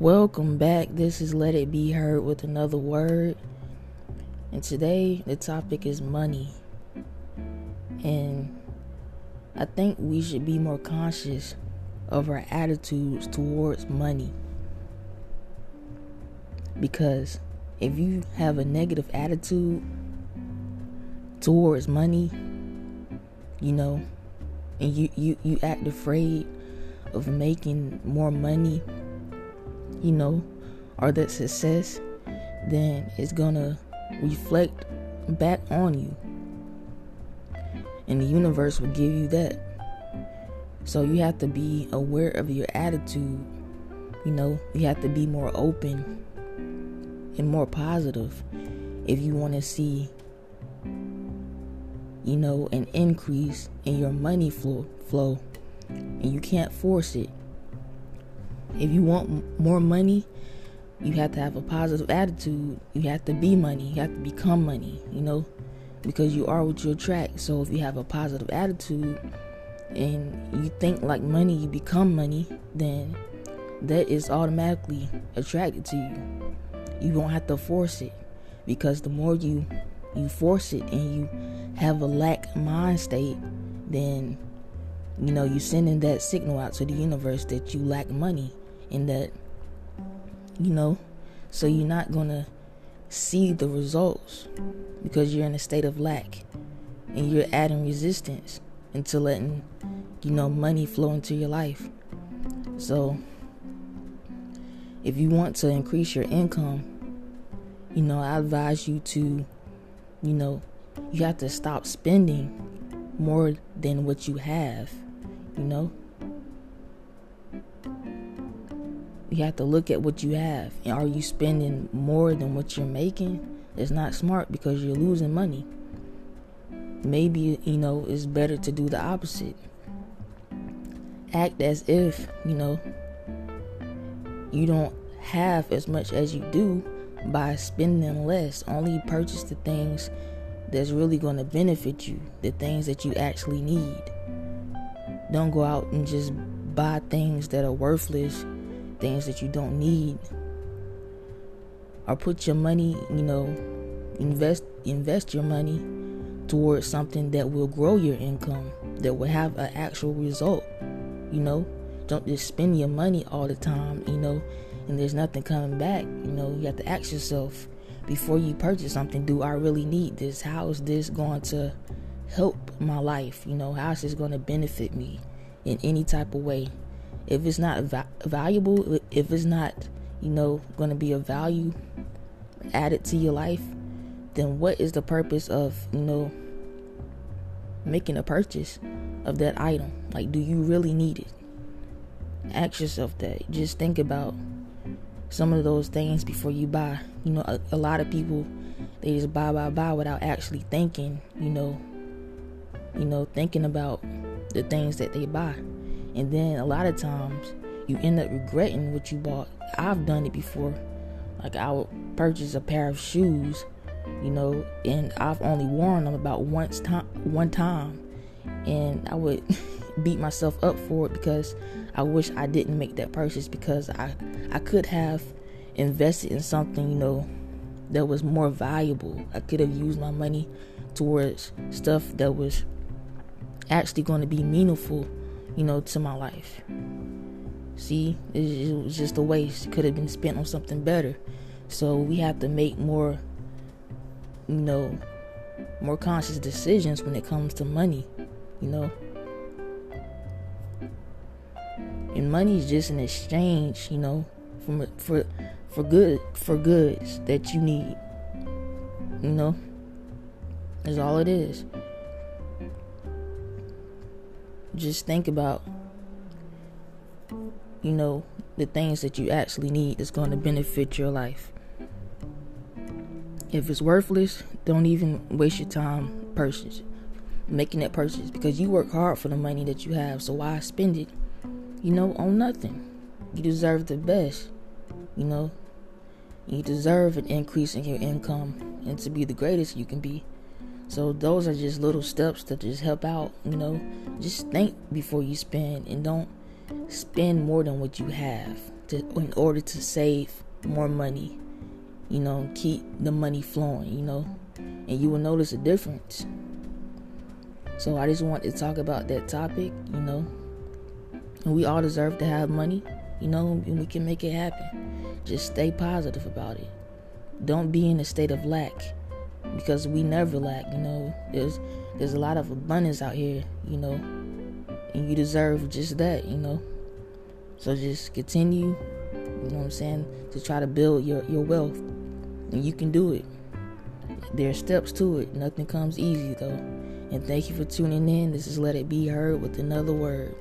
Welcome back. This is Let It Be Heard with another word. And today the topic is money. And I think we should be more conscious of our attitudes towards money. Because if you have a negative attitude towards money, you know, and you, you, you act afraid of making more money you know, or that success, then it's gonna reflect back on you. And the universe will give you that. So you have to be aware of your attitude. You know, you have to be more open and more positive if you want to see, you know, an increase in your money flow flow. And you can't force it. If you want more money, you have to have a positive attitude. You have to be money. You have to become money, you know, because you are what you attract. So if you have a positive attitude and you think like money, you become money, then that is automatically attracted to you. You won't have to force it because the more you you force it and you have a lack mind state, then you know you're sending that signal out to the universe that you lack money and that you know so you're not gonna see the results because you're in a state of lack and you're adding resistance into letting you know money flow into your life. So if you want to increase your income you know i advise you to you know you have to stop spending more than what you have you know you have to look at what you have. Are you spending more than what you're making? It's not smart because you're losing money. Maybe, you know, it's better to do the opposite. Act as if, you know, you don't have as much as you do by spending less. Only purchase the things that's really going to benefit you, the things that you actually need. Don't go out and just buy things that are worthless things that you don't need. Or put your money you know invest invest your money towards something that will grow your income that will have an actual result you know? Don't just spend your money all the time you know and there's nothing coming back you know? You have to ask yourself before you purchase something do i really need this? How is this going to help my life? You know how is this going to benefit me in any type of way if it's not va- valuable, if it's not, you know, going to be a value added to your life, then what is the purpose of, you know, making a purchase of that item? Like, do you really need it? Ask yourself that. Just think about some of those things before you buy. You know, a, a lot of people they just buy, buy, buy without actually thinking. You know, you know, thinking about the things that they buy. And then a lot of times you end up regretting what you bought. I've done it before. Like I would purchase a pair of shoes, you know, and I've only worn them about once time one time. And I would beat myself up for it because I wish I didn't make that purchase because I I could have invested in something, you know, that was more valuable. I could have used my money towards stuff that was actually going to be meaningful you know, to my life. See, it, was just a waste. It could have been spent on something better. So we have to make more, you know, more conscious decisions when it comes to money, you know. And money is just an exchange, you know, from for for good for goods that you need. You know, is all it is just think about you know the things that you actually need that's going to benefit your life. If it's worthless don't even waste your time purchasing making that purchase because you work hard for the money that you have so why spend it you know on nothing? You deserve the best you know? You deserve an increase in your income and to be the greatest you can be so those are just little steps to just help out, you know. Just think before you spend and don't spend more than what you have. to in order to save more money. You know, keep the money flowing, you know. And you will notice a difference. So I just want to talk about that topic, you know. And we all deserve to have money, you know, and we can make it happen. Just stay positive about it. Don't be in a state of lack because we never lack, you know. There's there's a lot of abundance out here, you know. And you deserve just that, you know. So just continue, you know what I'm saying, to try to build your, your wealth. And you can do it. There are steps to it. Nothing comes easy though. And thank you for tuning in. This is Let It Be Heard with another word.